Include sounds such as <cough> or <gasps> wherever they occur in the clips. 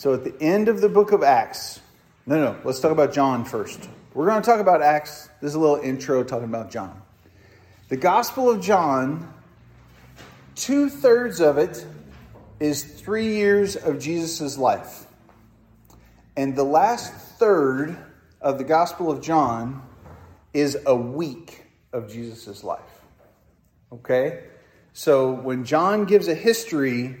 So at the end of the book of Acts, no, no, let's talk about John first. We're going to talk about Acts. This is a little intro talking about John. The Gospel of John, two thirds of it is three years of Jesus' life. And the last third of the Gospel of John is a week of Jesus' life. Okay? So when John gives a history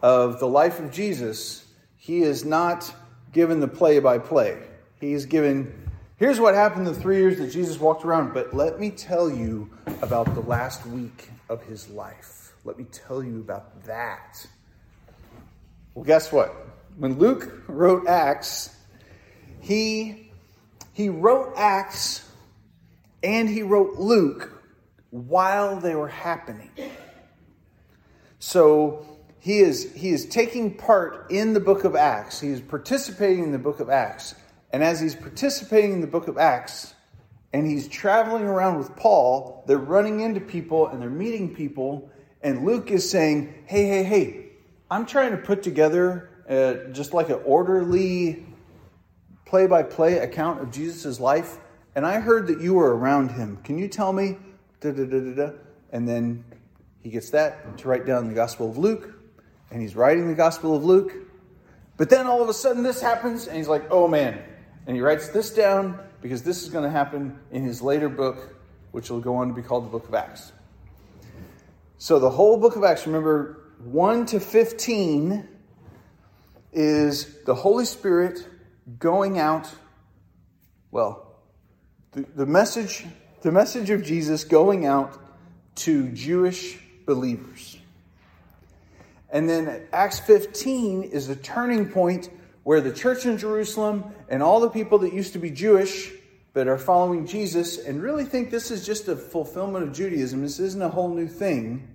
of the life of Jesus, he is not given the play by play. He's given, here's what happened the three years that Jesus walked around, but let me tell you about the last week of his life. Let me tell you about that. Well, guess what? When Luke wrote Acts, he, he wrote Acts and he wrote Luke while they were happening. So he is, he is taking part in the book of Acts. He is participating in the book of Acts. And as he's participating in the book of Acts, and he's traveling around with Paul, they're running into people and they're meeting people. And Luke is saying, Hey, hey, hey, I'm trying to put together uh, just like an orderly play by play account of Jesus' life. And I heard that you were around him. Can you tell me? Da, da, da, and then he gets that to write down the Gospel of Luke. And he's writing the Gospel of Luke. But then all of a sudden this happens, and he's like, oh man. And he writes this down because this is going to happen in his later book, which will go on to be called the Book of Acts. So the whole book of Acts, remember, 1 to 15 is the Holy Spirit going out. Well, the, the message the message of Jesus going out to Jewish believers. And then Acts 15 is the turning point where the church in Jerusalem and all the people that used to be Jewish but are following Jesus and really think this is just a fulfillment of Judaism, this isn't a whole new thing,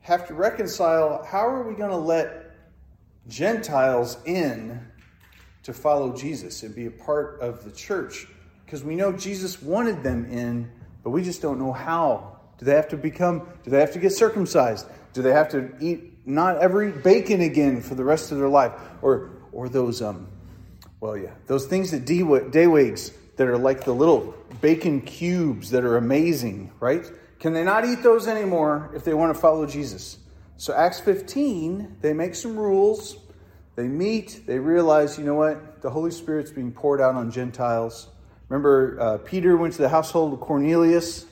have to reconcile how are we going to let Gentiles in to follow Jesus and be a part of the church? Because we know Jesus wanted them in, but we just don't know how. Do they have to become, do they have to get circumcised? Do they have to eat not every bacon again for the rest of their life? Or, or those, um, well, yeah, those things that day wigs that are like the little bacon cubes that are amazing, right? Can they not eat those anymore if they want to follow Jesus? So, Acts 15, they make some rules. They meet. They realize, you know what? The Holy Spirit's being poured out on Gentiles. Remember, uh, Peter went to the household of Cornelius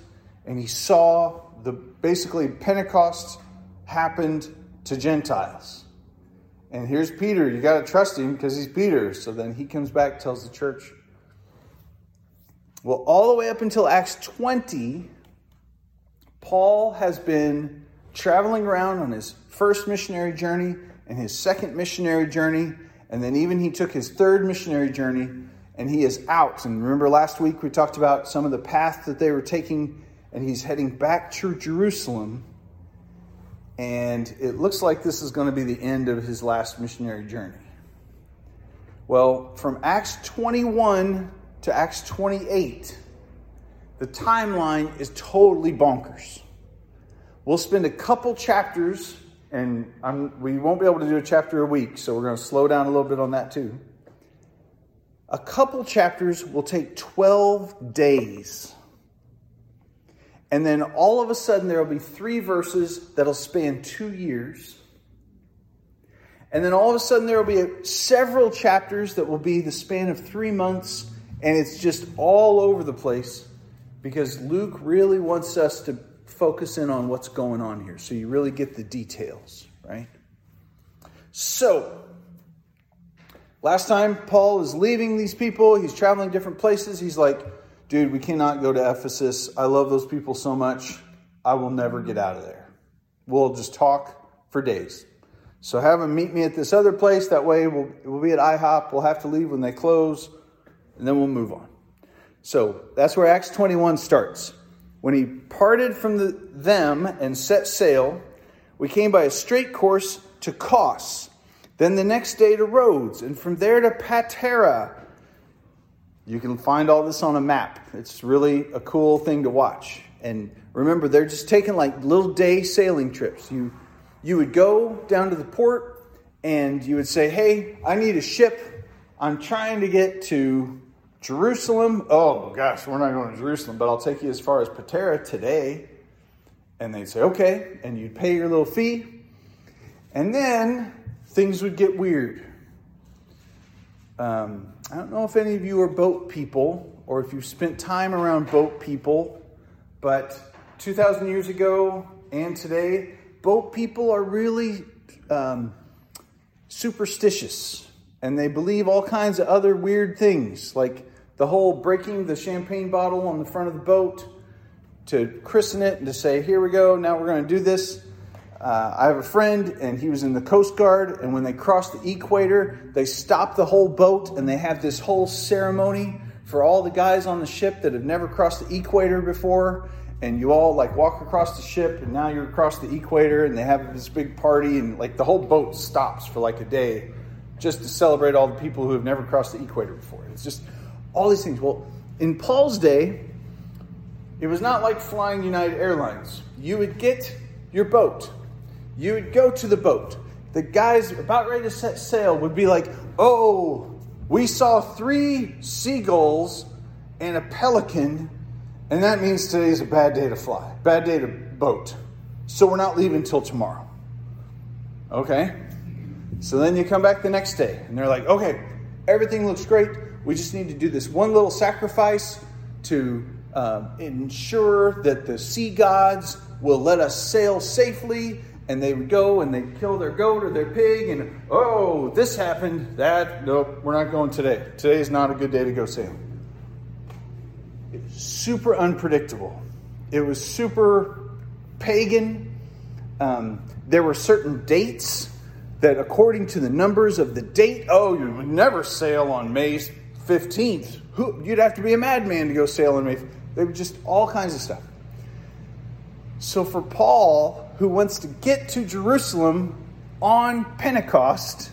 and he saw the basically Pentecost happened to Gentiles. And here's Peter. You got to trust him because he's Peter. So then he comes back, tells the church. Well, all the way up until Acts 20, Paul has been traveling around on his first missionary journey and his second missionary journey, and then even he took his third missionary journey and he is out. And remember last week we talked about some of the path that they were taking, and he's heading back to Jerusalem. And it looks like this is going to be the end of his last missionary journey. Well, from Acts 21 to Acts 28, the timeline is totally bonkers. We'll spend a couple chapters, and I'm, we won't be able to do a chapter a week, so we're going to slow down a little bit on that too. A couple chapters will take 12 days. And then all of a sudden, there will be three verses that'll span two years. And then all of a sudden, there will be a, several chapters that will be the span of three months. And it's just all over the place because Luke really wants us to focus in on what's going on here. So you really get the details, right? So, Last time Paul is leaving these people, he's traveling different places. He's like, dude, we cannot go to Ephesus. I love those people so much. I will never get out of there. We'll just talk for days. So have him meet me at this other place. That way we'll, we'll be at IHOP. We'll have to leave when they close, and then we'll move on. So that's where Acts 21 starts. When he parted from the, them and set sail, we came by a straight course to Kos then the next day to Rhodes, and from there to Patara. You can find all this on a map. It's really a cool thing to watch. And remember, they're just taking like little day sailing trips. You, you would go down to the port, and you would say, Hey, I need a ship. I'm trying to get to Jerusalem. Oh, gosh, we're not going to Jerusalem, but I'll take you as far as Patara today. And they'd say, Okay. And you'd pay your little fee. And then things would get weird. Um, I don't know if any of you are boat people or if you've spent time around boat people, but 2,000 years ago and today, boat people are really um, superstitious and they believe all kinds of other weird things, like the whole breaking the champagne bottle on the front of the boat to christen it and to say, Here we go, now we're going to do this. Uh, I have a friend, and he was in the Coast Guard, and when they crossed the equator, they stop the whole boat and they have this whole ceremony for all the guys on the ship that have never crossed the equator before. And you all like walk across the ship and now you're across the equator and they have this big party and like the whole boat stops for like a day just to celebrate all the people who have never crossed the equator before. It's just all these things. Well in paul's day it was not like flying united airlines. You would get your boat you would go to the boat the guys about ready to set sail would be like oh we saw three seagulls and a pelican and that means today is a bad day to fly, bad day to boat. So we're not leaving till tomorrow. Okay? So then you come back the next day and they're like, okay, everything looks great. We just need to do this one little sacrifice to uh, ensure that the sea gods will let us sail safely. And they would go and they'd kill their goat or their pig. And oh, this happened, that, nope, we're not going today. Today is not a good day to go sailing super unpredictable. It was super pagan. Um, there were certain dates that, according to the numbers of the date, oh, you would never sail on May 15th. Who, you'd have to be a madman to go sail on May. They were just all kinds of stuff. So, for Paul, who wants to get to Jerusalem on Pentecost,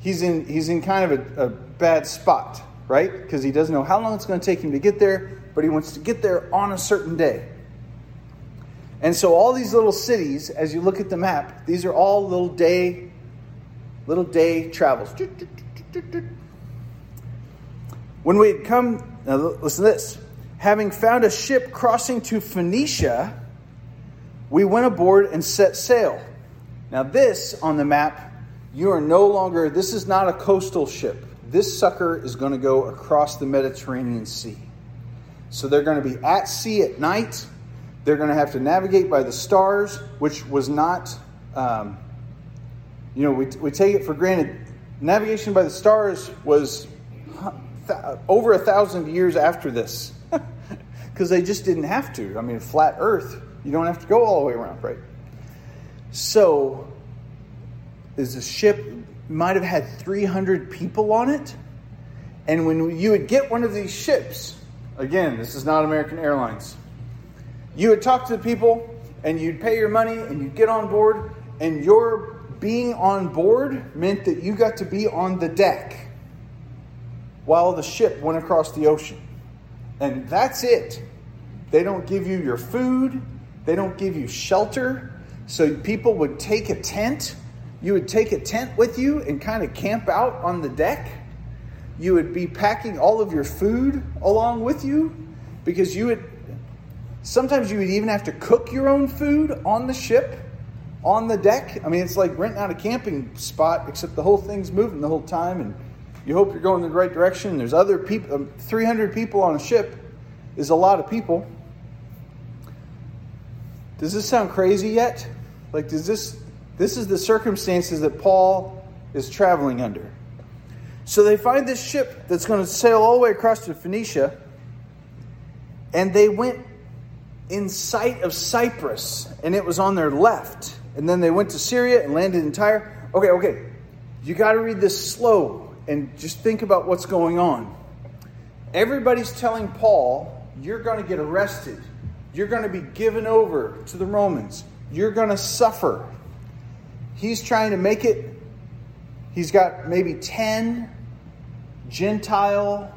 he's in, he's in kind of a, a bad spot right? Because he doesn't know how long it's going to take him to get there, but he wants to get there on a certain day. And so all these little cities, as you look at the map, these are all little day, little day travels. When we had come, now listen to this. Having found a ship crossing to Phoenicia, we went aboard and set sail. Now, this on the map, you are no longer, this is not a coastal ship this sucker is going to go across the Mediterranean Sea. So they're going to be at sea at night. They're going to have to navigate by the stars, which was not, um, you know, we, we take it for granted. Navigation by the stars was over a thousand years after this <laughs> because they just didn't have to. I mean, flat Earth, you don't have to go all the way around, right? So, is a ship might have had 300 people on it. And when you would get one of these ships, again, this is not American Airlines, you would talk to the people and you'd pay your money and you'd get on board, and your being on board meant that you got to be on the deck while the ship went across the ocean. And that's it. They don't give you your food, they don't give you shelter. So people would take a tent you would take a tent with you and kind of camp out on the deck. You would be packing all of your food along with you because you would sometimes you would even have to cook your own food on the ship on the deck. I mean, it's like renting out a camping spot, except the whole thing's moving the whole time, and you hope you're going in the right direction. There's other people, um, 300 people on a ship is a lot of people. Does this sound crazy yet? Like, does this this is the circumstances that Paul is traveling under. So they find this ship that's going to sail all the way across to Phoenicia, and they went in sight of Cyprus, and it was on their left. And then they went to Syria and landed in Tyre. Okay, okay. You got to read this slow and just think about what's going on. Everybody's telling Paul, you're going to get arrested. You're going to be given over to the Romans. You're going to suffer he's trying to make it, he's got maybe 10 Gentile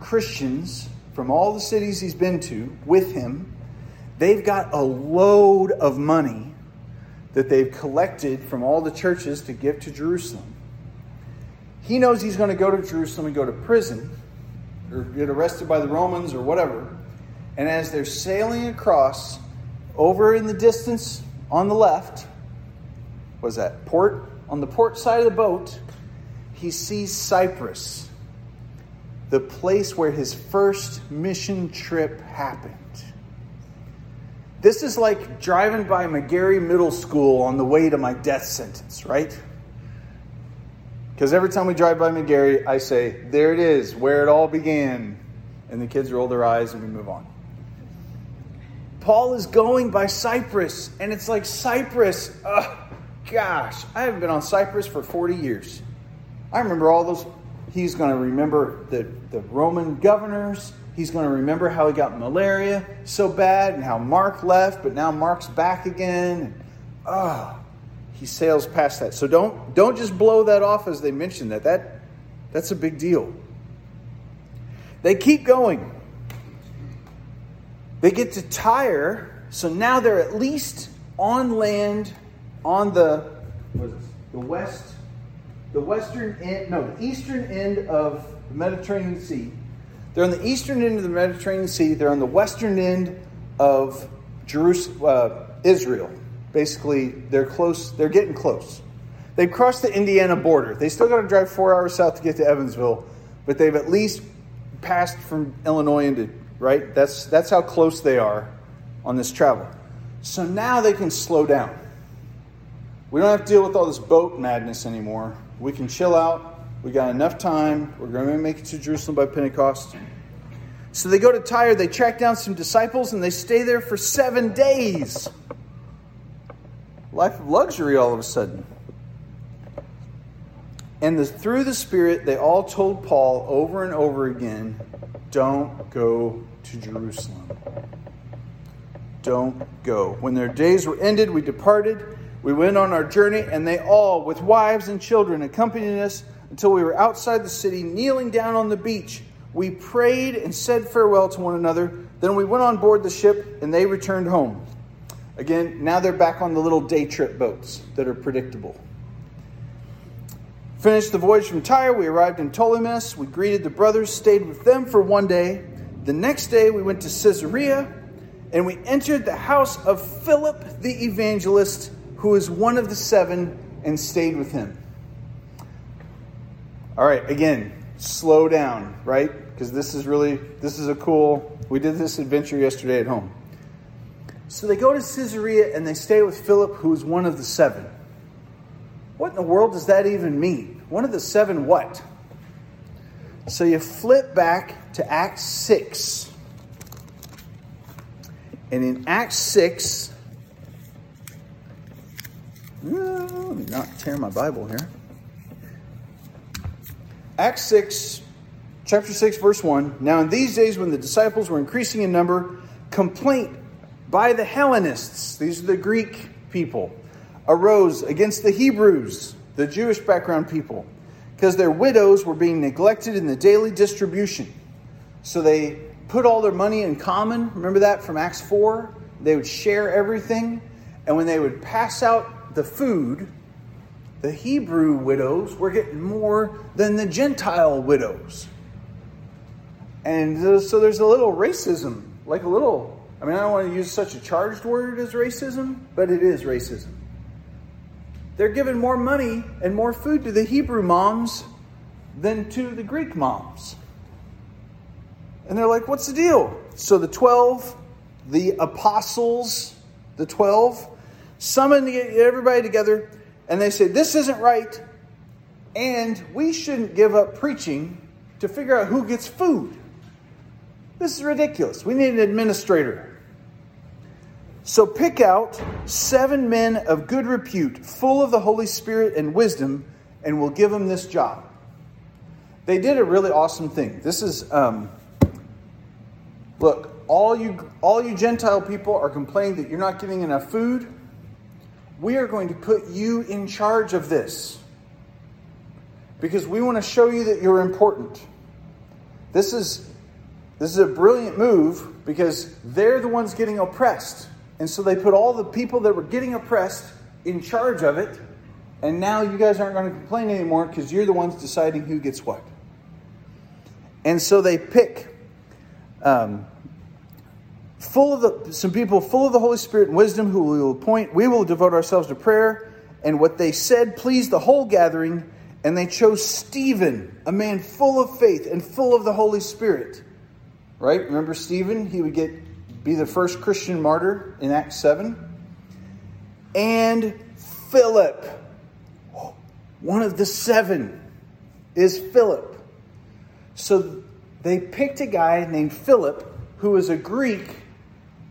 Christians from all the cities he's been to with him. They've got a load of money that they've collected from all the churches to give to Jerusalem. He knows he's going to go to Jerusalem and go to prison or get arrested by the Romans or whatever. And as they're sailing across, over in the distance on the left, was that port? On the port side of the boat, he sees Cyprus, the place where his first mission trip happened. This is like driving by McGary Middle School on the way to my death sentence, right? Because every time we drive by McGary, I say, There it is, where it all began. And the kids roll their eyes and we move on. Paul is going by Cyprus, and it's like Cyprus. Gosh, I haven't been on Cyprus for 40 years. I remember all those. He's going to remember the, the Roman governors. He's going to remember how he got malaria so bad and how Mark left, but now Mark's back again. Oh, he sails past that. So don't don't just blow that off as they mention that. That that's a big deal. They keep going. They get to Tyre, so now they're at least on land on the the west the western end no the eastern end of the Mediterranean Sea. They're on the eastern end of the Mediterranean Sea. They're on the western end of Jerusalem, uh, Israel. Basically, they're close. They're getting close. They've crossed the Indiana border. They still got to drive four hours south to get to Evansville, but they've at least passed from Illinois into right. That's that's how close they are on this travel. So now they can slow down. We don't have to deal with all this boat madness anymore. We can chill out we got enough time. We're going to make it to Jerusalem by Pentecost. So they go to Tyre, they track down some disciples, and they stay there for seven days. Life of luxury all of a sudden. And the, through the Spirit, they all told Paul over and over again don't go to Jerusalem. Don't go. When their days were ended, we departed. We went on our journey, and they all, with wives and children, accompanied us until we were outside the city, kneeling down on the beach. We prayed and said farewell to one another. Then we went on board the ship, and they returned home. Again, now they're back on the little day trip boats that are predictable. Finished the voyage from Tyre, we arrived in Ptolemais. We greeted the brothers, stayed with them for one day. The next day, we went to Caesarea, and we entered the house of Philip the evangelist, who is one of the seven, and stayed with him. All right, again, slow down, right? Because this is really, this is a cool, we did this adventure yesterday at home. So they go to Caesarea and they stay with Philip, who's one of the seven. What in the world does that even mean? One of the seven what? So you flip back to Acts 6. And in Acts 6, uh, let me not tear my Bible here. Acts 6, chapter 6, verse 1. Now, in these days, when the disciples were increasing in number, complaint by the Hellenists, these are the Greek people, arose against the Hebrews, the Jewish background people, because their widows were being neglected in the daily distribution. So they put all their money in common. Remember that from Acts 4? They would share everything. And when they would pass out the food, the Hebrew widows were getting more than the Gentile widows. And so there's a little racism, like a little, I mean, I don't want to use such a charged word as racism, but it is racism. They're giving more money and more food to the Hebrew moms than to the Greek moms. And they're like, what's the deal? So the 12, the apostles, the 12, summon everybody together and they say, This isn't right, and we shouldn't give up preaching to figure out who gets food. This is ridiculous. We need an administrator. So pick out seven men of good repute, full of the Holy Spirit and wisdom, and we'll give them this job. They did a really awesome thing. This is, um, look, all you all you Gentile people are complaining that you're not getting enough food we are going to put you in charge of this because we want to show you that you're important. This is this is a brilliant move because they're the ones getting oppressed. And so they put all the people that were getting oppressed in charge of it, and now you guys aren't going to complain anymore because you're the ones deciding who gets what. And so they pick um, full of the some people full of the Holy Spirit and wisdom who we will appoint. We will devote ourselves to prayer. And what they said pleased the whole gathering, and they chose Stephen, a man full of faith and full of the Holy Spirit. Right? Remember Stephen? He would get be the first Christian martyr in Acts 7. And Philip, one of the seven, is Philip. So they picked a guy named Philip who was a Greek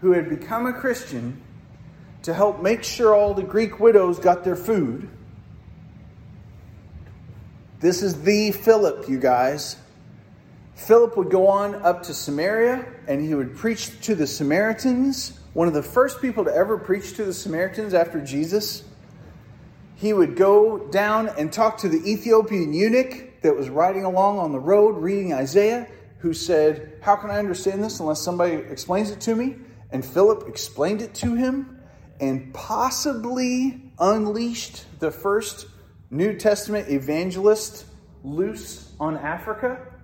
who had become a Christian to help make sure all the Greek widows got their food. This is the Philip, you guys. Philip would go on up to Samaria and he would preach to the Samaritans, one of the first people to ever preach to the Samaritans after Jesus. He would go down and talk to the Ethiopian eunuch that was riding along on the road reading Isaiah, who said, How can I understand this unless somebody explains it to me? And Philip explained it to him and possibly unleashed the first New Testament evangelist loose on Africa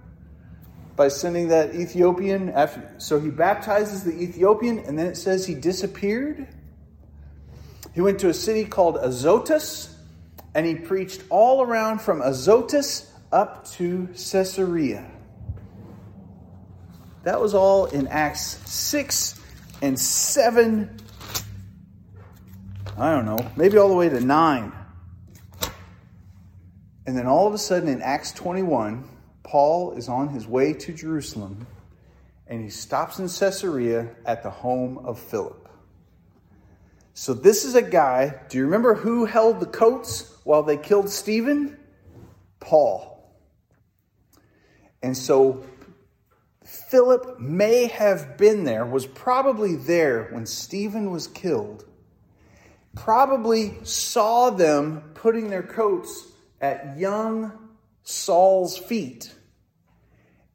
by sending that Ethiopian. After, so he baptizes the Ethiopian, and then it says he disappeared. He went to a city called Azotus, and he preached all around from Azotus up to Caesarea. That was all in Acts 6 and 7. I don't know, maybe all the way to 9. And then all of a sudden in Acts 21, Paul is on his way to Jerusalem and he stops in Caesarea at the home of Philip. So, this is a guy. Do you remember who held the coats while they killed Stephen? Paul. And so, Philip may have been there, was probably there when Stephen was killed, probably saw them putting their coats at young Saul's feet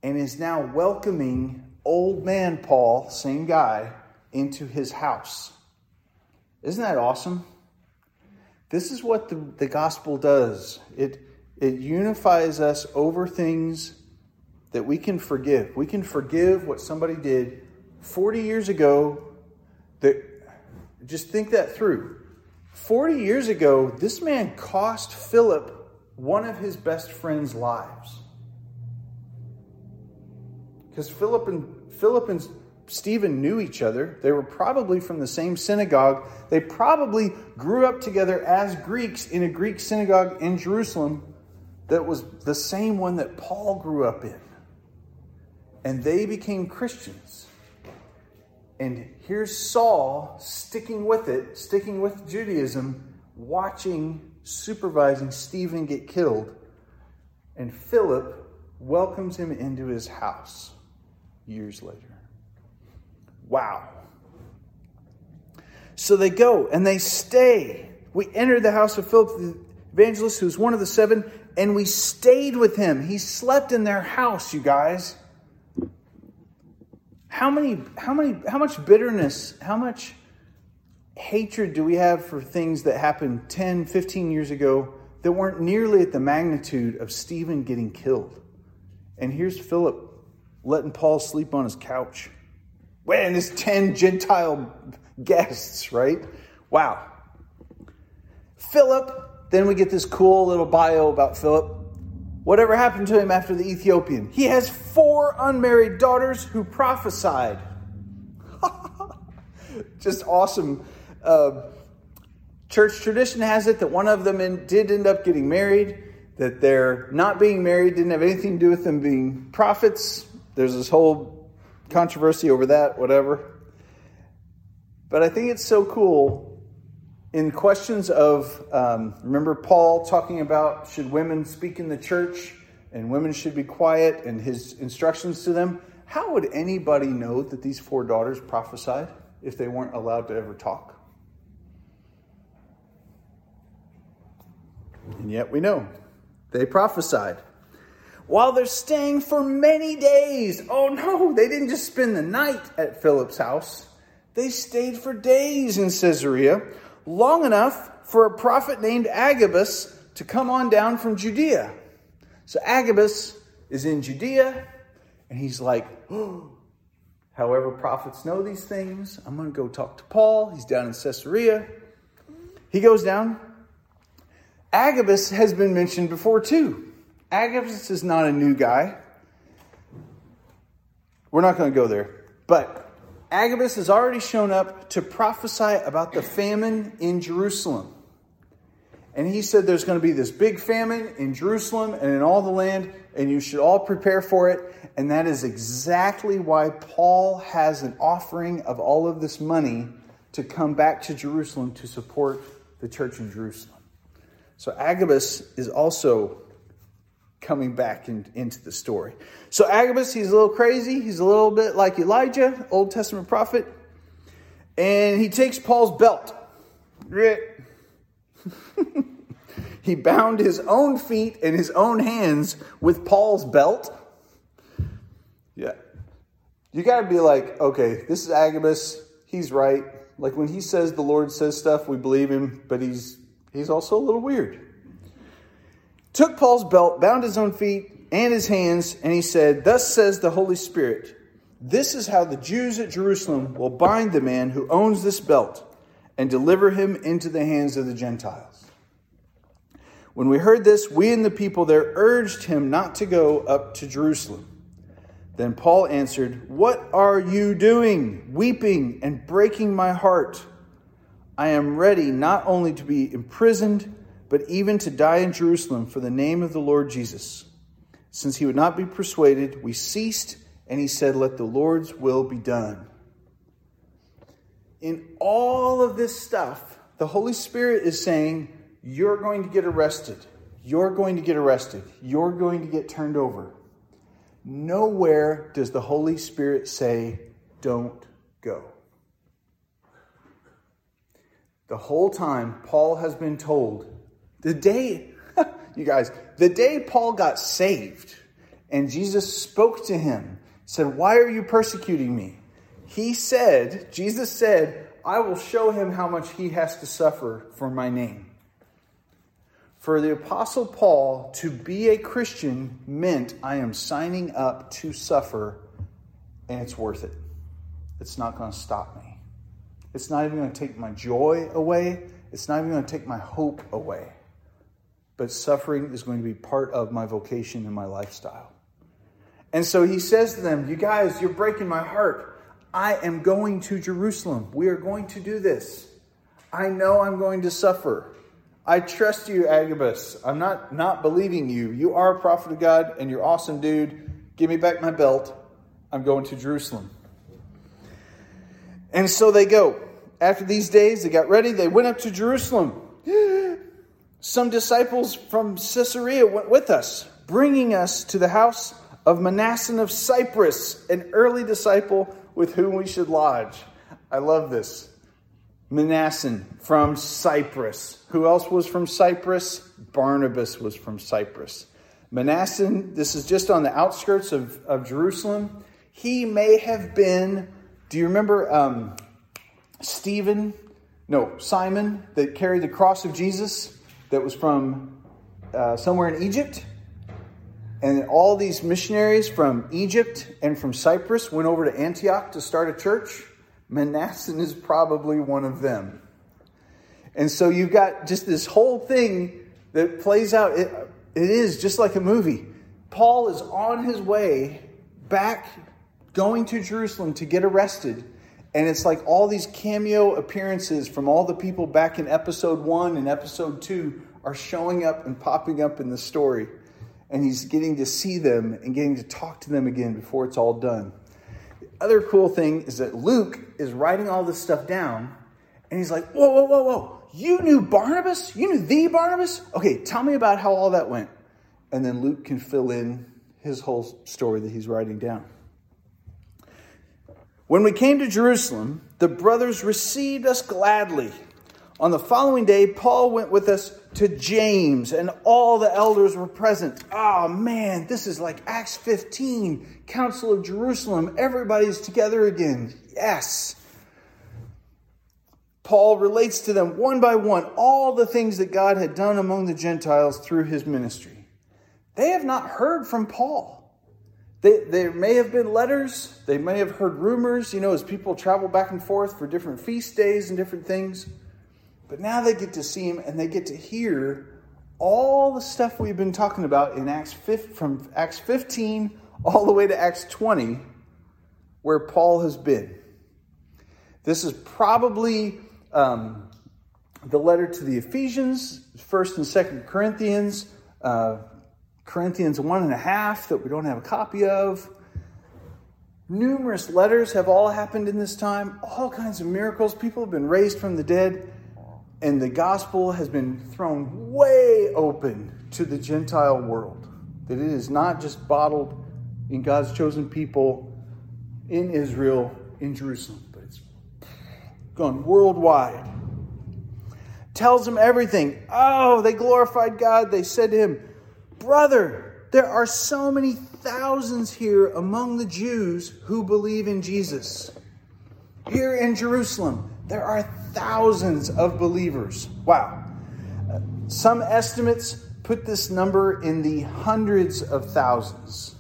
and is now welcoming old man Paul, same guy, into his house. Isn't that awesome? This is what the, the gospel does. It, it unifies us over things that we can forgive. We can forgive what somebody did 40 years ago. That just think that through. 40 years ago, this man cost Philip one of his best friend's lives. Because Philip and Philip and Stephen knew each other. They were probably from the same synagogue. They probably grew up together as Greeks in a Greek synagogue in Jerusalem that was the same one that Paul grew up in. And they became Christians. And here's Saul sticking with it, sticking with Judaism, watching, supervising Stephen get killed. And Philip welcomes him into his house years later. Wow. So they go and they stay. We entered the house of Philip the evangelist, who's one of the seven, and we stayed with him. He slept in their house, you guys. How many, how many, how much bitterness, how much hatred do we have for things that happened 10, 15 years ago that weren't nearly at the magnitude of Stephen getting killed? And here's Philip letting Paul sleep on his couch. And his 10 Gentile guests, right? Wow. Philip, then we get this cool little bio about Philip. Whatever happened to him after the Ethiopian? He has four unmarried daughters who prophesied. <laughs> Just awesome. Uh, church tradition has it that one of them in, did end up getting married, that their not being married didn't have anything to do with them being prophets. There's this whole controversy over that, whatever. But I think it's so cool in questions of, um, remember Paul talking about should women speak in the church and women should be quiet and his instructions to them. How would anybody know that these four daughters prophesied if they weren't allowed to ever talk? And yet we know they prophesied while they're staying for many days. Oh no, they didn't just spend the night at Philip's house. They stayed for days in Caesarea, long enough for a prophet named Agabus to come on down from Judea. So Agabus is in Judea, and he's like, oh, however, prophets know these things. I'm going to go talk to Paul. He's down in Caesarea. He goes down. Agabus has been mentioned before, too. Agabus is not a new guy. We're not going to go there. But Agabus has already shown up to prophesy about the famine in Jerusalem. And he said there's going to be this big famine in Jerusalem and in all the land, and you should all prepare for it. And that is exactly why Paul has an offering of all of this money to come back to Jerusalem to support the church in Jerusalem. So Agabus is also coming back in, into the story. So Agabus, he's a little crazy. He's a little bit like Elijah, Old Testament prophet. And he takes Paul's belt. <laughs> he bound his own feet and his own hands with Paul's belt. Yeah. You got to be like, okay, this is Agabus. He's right. Like when he says the Lord says stuff, we believe him, but he's he's also a little weird. Took Paul's belt, bound his own feet and his hands, and he said, Thus says the Holy Spirit, this is how the Jews at Jerusalem will bind the man who owns this belt and deliver him into the hands of the Gentiles. When we heard this, we and the people there urged him not to go up to Jerusalem. Then Paul answered, What are you doing, weeping and breaking my heart? I am ready not only to be imprisoned, but even to die in Jerusalem for the name of the Lord Jesus. Since he would not be persuaded, we ceased, and he said, Let the Lord's will be done. In all of this stuff, the Holy Spirit is saying, You're going to get arrested. You're going to get arrested. You're going to get turned over. Nowhere does the Holy Spirit say, don't go. The whole time, Paul has been told, the day, <laughs> you guys, the day Paul got saved and Jesus spoke to him, said, Why are you persecuting me? He said, Jesus said, I will show him how much he has to suffer for my name. For the Apostle Paul, to be a Christian meant I am signing up to suffer, and it's worth it. It's not going to stop me. It's not even going to take my joy away. It's not even going to take my hope away. But suffering is going to be part of my vocation and my lifestyle. And so he says to them, You guys, you're breaking my heart. I am going to Jerusalem. We are going to do this. I know I'm going to suffer. I trust you, Agabus. I'm not not believing you. You are a prophet of God and you're awesome, dude. Give me back my belt. I'm going to Jerusalem. And so they go. After these days, they got ready. They went up to Jerusalem. <gasps> Some disciples from Caesarea went with us, bringing us to the house of Manasseh of Cyprus, an early disciple with whom we should lodge. I love this. Manasseh from Cyprus. Who else was from Cyprus? Barnabas was from Cyprus. Manasseh, this is just on the outskirts of, of Jerusalem. He may have been, do you remember um, Stephen? No, Simon that carried the cross of Jesus that was from uh, somewhere in Egypt? And all these missionaries from Egypt and from Cyprus went over to Antioch to start a church. Manasseh is probably one of them. And so you've got just this whole thing that plays out. It, it is just like a movie. Paul is on his way back, going to Jerusalem to get arrested. And it's like all these cameo appearances from all the people back in episode one and episode two are showing up and popping up in the story. And he's getting to see them and getting to talk to them again before it's all done The other cool thing is that Luke is writing all this stuff down, and he's like, whoa, whoa, whoa, whoa. You knew Barnabas? You knew the Barnabas? Okay, tell me about how all that went. And then Luke can fill in his whole story that he's writing down. When we came to Jerusalem, the brothers received us gladly. On the following day, Paul went with us to James, and all the elders were present. Oh man, this is like Acts 15, Council of Jerusalem. Everybody's together again. Yes. Paul relates to them one by one all the things that God had done among the Gentiles through his ministry. They have not heard from Paul. They, there may have been letters, they may have heard rumors, you know, as people travel back and forth for different feast days and different things. But now they get to see him and they get to hear all the stuff we've been talking about in Acts 5, from Acts 15 all the way to Acts 20, where Paul has been. This is probably um, the letter to the Ephesians, 1st and 2nd Corinthians, uh, Corinthians one and a half that we don't have a copy of. Numerous letters have all happened in this time, all kinds of miracles. People have been raised from the dead, and the gospel has been thrown way open to the Gentile world. That it is not just bottled in God's chosen people in Israel, in Jerusalem, but it's gone worldwide. Tells them everything. Oh, they glorified God. They said to him, Brother, there are so many thousands here among the Jews who believe in Jesus. Here in Jerusalem, there are thousands of believers. Wow. Some estimates put this number in the hundreds of thousands.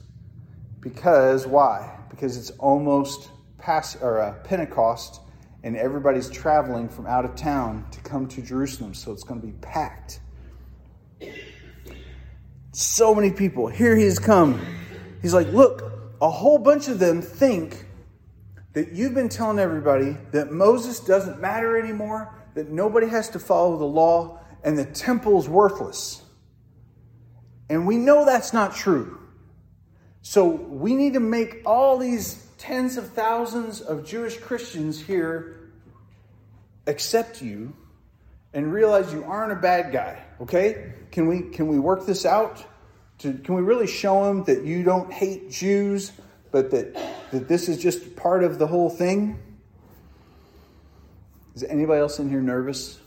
Because why? Because it's almost past or uh, Pentecost and everybody's traveling from out of town to come to Jerusalem, so it's going to be packed. So many people. Here he has come. He's like, look, a whole bunch of them think that you've been telling everybody that Moses doesn't matter anymore, that nobody has to follow the law, and the temple's worthless. And we know that's not true. So we need to make all these tens of thousands of Jewish Christians here accept you and realize you aren't a bad guy, okay? Can we can we work this out? To, can we really show them that you don't hate Jews, but that that this is just part of the whole thing? Is anybody else in here nervous?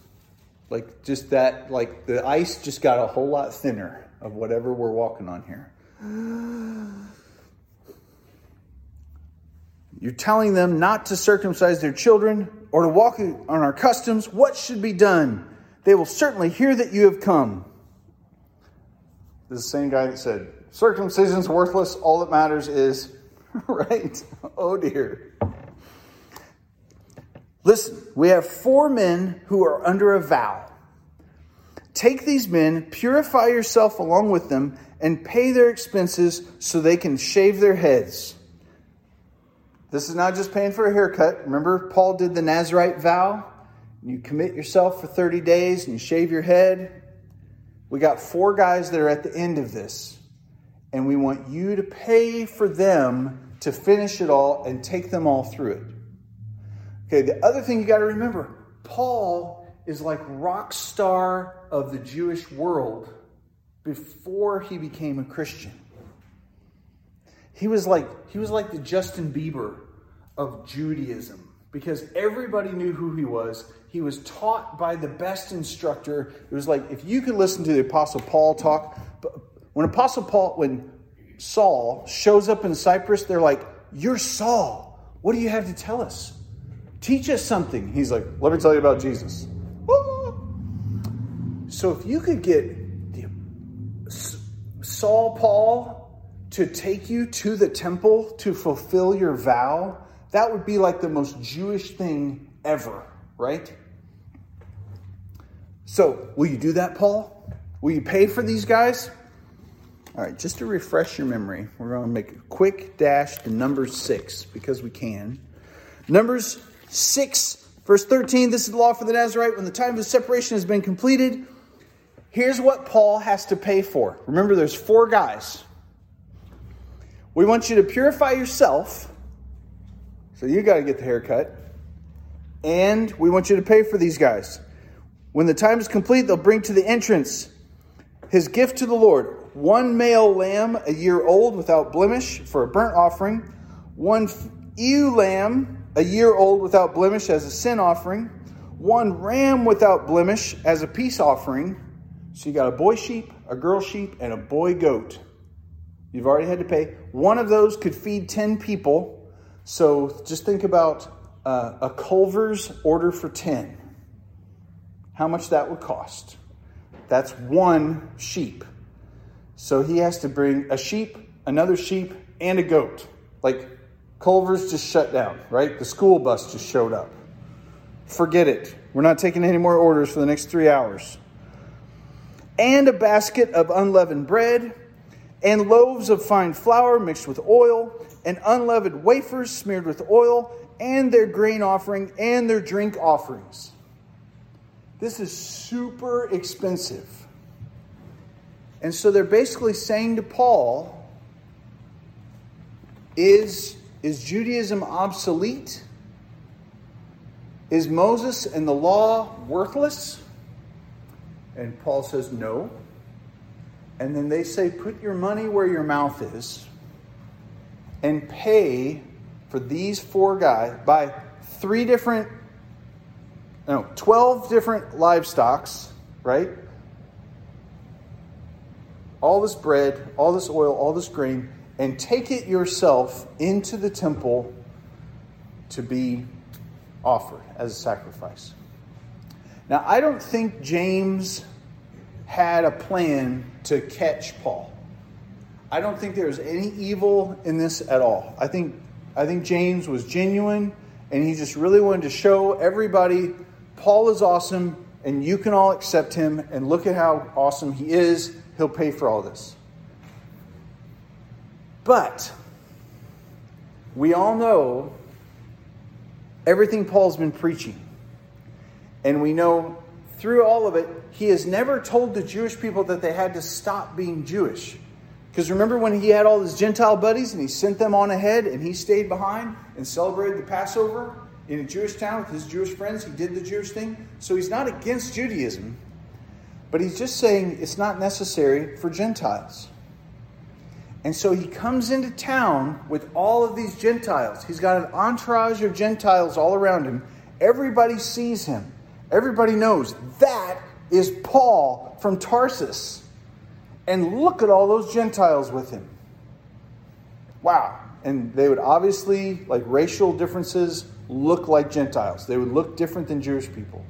Like just that like the ice just got a whole lot thinner of whatever we're walking on here. You're telling them not to circumcise their children or to walk on our customs. What should be done? They will certainly hear that you have come. This is the same guy that said, circumcision's worthless. All that matters is, <laughs> right? Oh dear. Listen, we have four men who are under a vow. Take these men, purify yourself along with them, and pay their expenses so they can shave their heads. This is not just paying for a haircut. Remember, Paul did the Nazarite vow? You commit yourself for 30 days and you shave your head. We got four guys that are at the end of this, and we want you to pay for them to finish it all and take them all through it. Okay, the other thing you got to remember Paul is like rock star of the Jewish world before he became a Christian. He was like he was like the Justin Bieber of Judaism because everybody knew who he was. He was taught by the best instructor. It was like if you could listen to the Apostle Paul talk, when Apostle Paul, when Saul shows up in Cyprus, they're like, You're Saul. What do you have to tell us? Teach us something. He's like, Let me tell you about Jesus. So if you could get the Saul Paul to take you to the temple to fulfill your vow, that would be like the most Jewish thing ever, right? So, will you do that, Paul? Will you pay for these guys? All right, just to refresh your memory, we're going to make a quick dash to Numbers 6 because we can. Numbers 6, verse 13 this is the law for the Nazarite. When the time of separation has been completed, here's what Paul has to pay for. Remember, there's four guys. We want you to purify yourself so you got to get the haircut. And we want you to pay for these guys. When the time is complete, they'll bring to the entrance his gift to the Lord one male lamb, a year old, without blemish, for a burnt offering, one ewe lamb, a year old, without blemish, as a sin offering, one ram without blemish, as a peace offering. So you got a boy sheep, a girl sheep, and a boy goat. You've already had to pay. One of those could feed 10 people. So just think about uh, a Culver's order for 10. how much that would cost. That's one sheep. So he has to bring a sheep, another sheep, and a goat. Like Culver's just shut down, right? The school bus just showed up. Forget it. We're not taking any more orders for the next three hours. And a basket of unleavened bread, and loaves of fine flour mixed with oil, and unleavened wafers smeared with oil, and their grain offering and their drink offerings. This is super expensive. And so they're basically saying to Paul, is, is Judaism obsolete? Is Moses and the law worthless? And Paul says, No. And then they say, Put your money where your mouth is and pay for these four guys, buy three different, no, 12 different livestocks, right? All this bread, all this oil, all this grain, and take it yourself into the temple to be offered as a sacrifice. Now, I don't think James had a plan to catch Paul. I don't think there's any evil in this at all. I think I think James was genuine and he just really wanted to show everybody Paul is awesome and you can all accept him and look at how awesome he is. He'll pay for all this. But we all know everything Paul's been preaching. And we know through all of it, he has never told the Jewish people that they had to stop being Jewish. Because remember when he had all his Gentile buddies and he sent them on ahead and he stayed behind and celebrated the Passover in a Jewish town with his Jewish friends? He did the Jewish thing. So he's not against Judaism, but he's just saying it's not necessary for Gentiles. And so he comes into town with all of these Gentiles. He's got an entourage of Gentiles all around him. Everybody sees him. Everybody knows that is Paul from Tarsus. And look at all those Gentiles with him. Wow. And they would obviously, like racial differences, look like Gentiles. They would look different than Jewish people.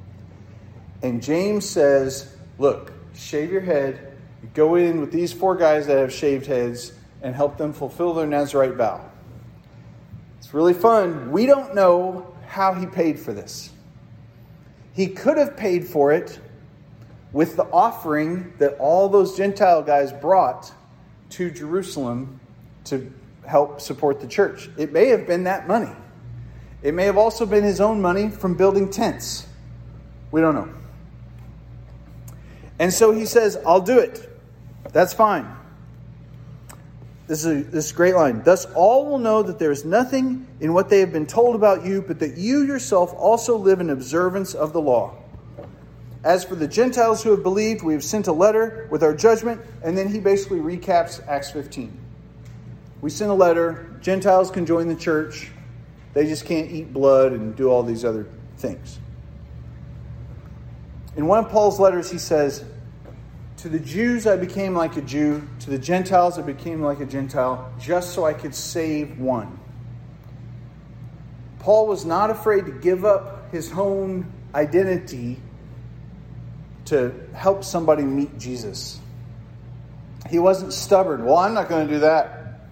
And James says, Look, shave your head, go in with these four guys that have shaved heads, and help them fulfill their Nazarite vow. It's really fun. We don't know how he paid for this. He could have paid for it with the offering that all those Gentile guys brought to Jerusalem to help support the church. It may have been that money. It may have also been his own money from building tents. We don't know. And so he says, I'll do it. That's fine. This is, a, this great line. Thus, all will know that there is nothing in what they have been told about you, but that you yourself also live in observance of the law. As for the Gentiles who have believed, we have sent a letter with our judgment. And then he basically recaps Acts 15. We sent a letter. Gentiles can join the church. They just can't eat blood and do all these other things. In one of Paul's letters, he says, To the Jews I became like a Jew, to the Gentiles I became like a Gentile, just so I could save one. Paul was not afraid to give up his own identity to help somebody meet Jesus. He wasn't stubborn. Well, I'm not going to do that.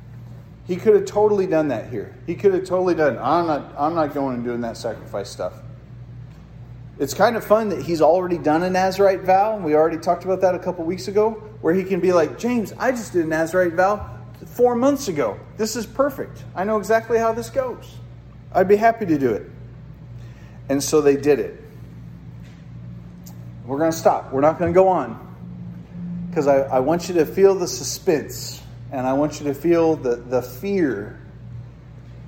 He could have totally done that here. He could have totally done. I'm not. I'm not going and doing that sacrifice stuff. It's kind of fun that he's already done a Nazarite vow. We already talked about that a couple weeks ago, where he can be like, James, I just did a Nazarite vow four months ago. This is perfect. I know exactly how this goes. I'd be happy to do it. And so they did it. We're going to stop. We're not going to go on because I, I want you to feel the suspense and I want you to feel the, the fear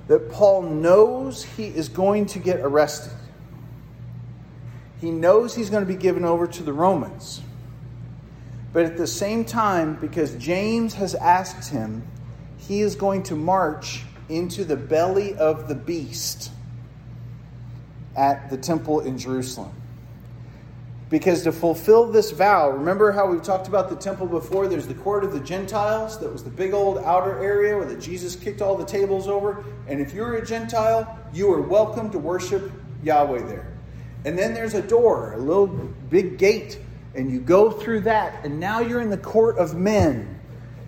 that Paul knows he is going to get arrested. He knows he's going to be given over to the Romans. But at the same time, because James has asked him, he is going to march into the belly of the beast at the temple in Jerusalem. Because to fulfill this vow, remember how we've talked about the temple before? There's the court of the Gentiles, that was the big old outer area where the Jesus kicked all the tables over. And if you're a Gentile, you are welcome to worship Yahweh there. And then there's a door, a little big gate, and you go through that, and now you're in the court of men.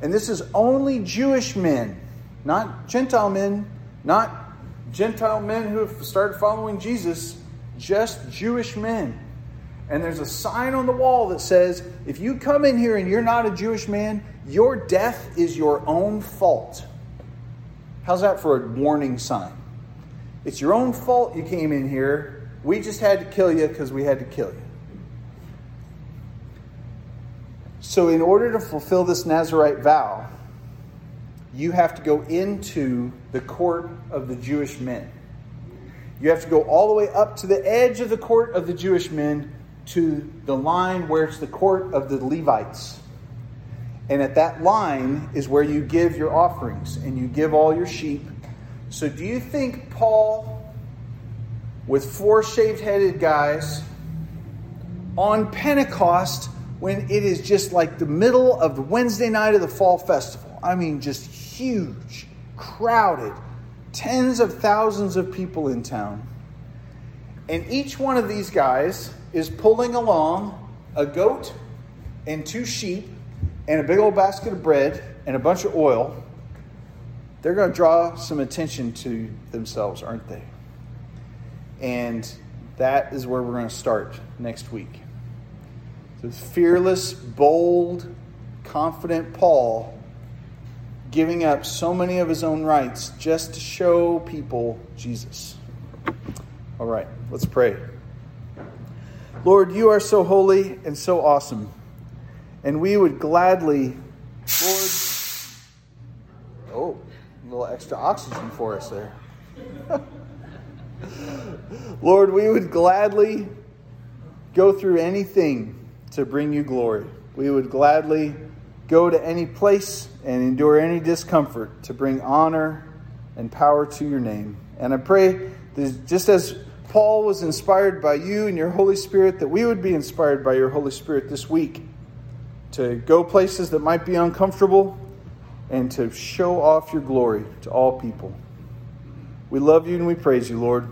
And this is only Jewish men, not Gentile men, not Gentile men who have started following Jesus, just Jewish men. And there's a sign on the wall that says, if you come in here and you're not a Jewish man, your death is your own fault. How's that for a warning sign? It's your own fault you came in here. We just had to kill you because we had to kill you. So, in order to fulfill this Nazarite vow, you have to go into the court of the Jewish men. You have to go all the way up to the edge of the court of the Jewish men to the line where it's the court of the Levites. And at that line is where you give your offerings and you give all your sheep. So, do you think Paul, with four shaved headed guys, on Pentecost, when it is just like the middle of the Wednesday night of the fall festival, I mean, just huge, crowded, tens of thousands of people in town. And each one of these guys is pulling along a goat and two sheep and a big old basket of bread and a bunch of oil, they're going to draw some attention to themselves, aren't they? And that is where we're going to start next week. The fearless, bold, confident Paul giving up so many of his own rights just to show people Jesus. All right, let's pray. Lord, you are so holy and so awesome. And we would gladly, Lord, oh, a little extra oxygen for us there. <laughs> Lord, we would gladly go through anything to bring you glory. We would gladly go to any place and endure any discomfort to bring honor and power to your name. And I pray that just as Paul was inspired by you and your Holy Spirit, that we would be inspired by your Holy Spirit this week to go places that might be uncomfortable and to show off your glory to all people. We love you and we praise you, Lord.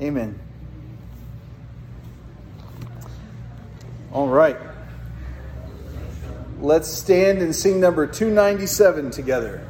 Amen. All right. Let's stand and sing number 297 together.